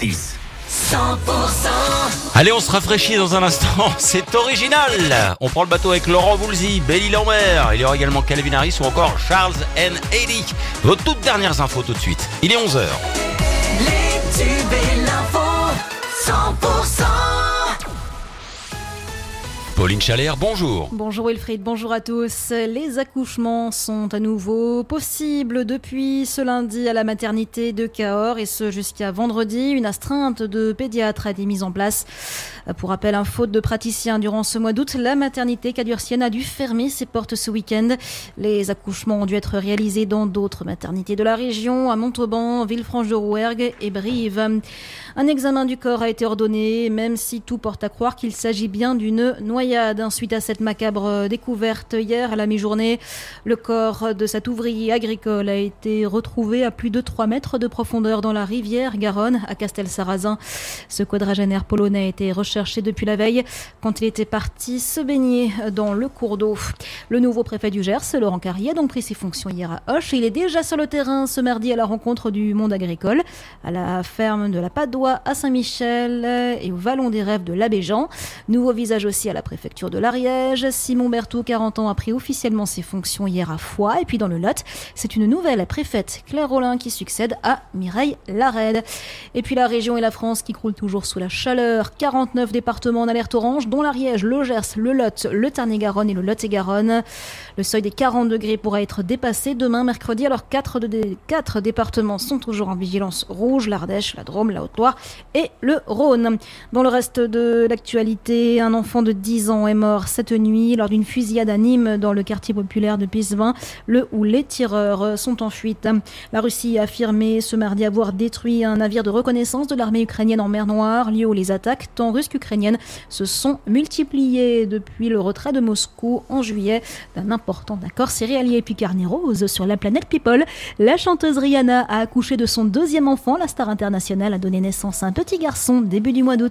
6. 100% Allez, on se rafraîchit dans un instant. C'est original. On prend le bateau avec Laurent Voulzy, Belly Lambert. Il y aura également Calvin Harris ou encore Charles N. Haley. Vos toutes dernières infos tout de suite. Il est 11h. Les tubes et l'info 100% Pauline Chalère, bonjour. Bonjour Wilfried, bonjour à tous. Les accouchements sont à nouveau possibles depuis ce lundi à la maternité de Cahors et ce jusqu'à vendredi. Une astreinte de pédiatre a été mise en place. Pour rappel, un faute de praticien durant ce mois d'août, la maternité cadurcienne a dû fermer ses portes ce week-end. Les accouchements ont dû être réalisés dans d'autres maternités de la région, à Montauban, Villefranche-de-Rouergue et Brive. Un examen du corps a été ordonné, même si tout porte à croire qu'il s'agit bien d'une noyade Suite à cette macabre découverte hier à la mi-journée, le corps de cet ouvrier agricole a été retrouvé à plus de 3 mètres de profondeur dans la rivière Garonne à Castel-Sarrazin. Ce quadragénaire polonais a été recherché depuis la veille quand il était parti se baigner dans le cours d'eau. Le nouveau préfet du Gers, Laurent Carrier, a donc pris ses fonctions hier à Hoche. Il est déjà sur le terrain ce mardi à la rencontre du monde agricole, à la ferme de la Padoie à Saint-Michel et au Vallon des Rêves de l'Abéjan. Nouveau visage aussi à la préfecture de l'Ariège. Simon Berthoud, 40 ans, a pris officiellement ses fonctions hier à Foix. Et puis dans le Lot, c'est une nouvelle préfète, Claire Rollin, qui succède à Mireille Larède. Et puis la région et la France qui croulent toujours sous la chaleur. 49 départements en alerte orange, dont l'Ariège, le Gers, le Lot, le Tarn-et-Garonne et le Lot-et-Garonne. Le seuil des 40 degrés pourra être dépassé demain, mercredi. Alors 4, de, 4 départements sont toujours en vigilance rouge, l'Ardèche, la Drôme, la Haute-Loire et le Rhône. Dans le reste de l'actualité, un enfant de 10 ans est mort cette nuit lors d'une fusillade à Nîmes dans le quartier populaire de Pisevin, le où les tireurs sont en fuite. La Russie a affirmé ce mardi avoir détruit un navire de reconnaissance de l'armée ukrainienne en mer Noire, lieu où les attaques, tant russes qu'ukrainiennes, se sont multipliées depuis le retrait de Moscou en juillet d'un important accord céréalier. Puis carnet rose sur la planète People, la chanteuse Rihanna a accouché de son deuxième enfant. La star internationale a donné naissance à un petit garçon début du mois d'août.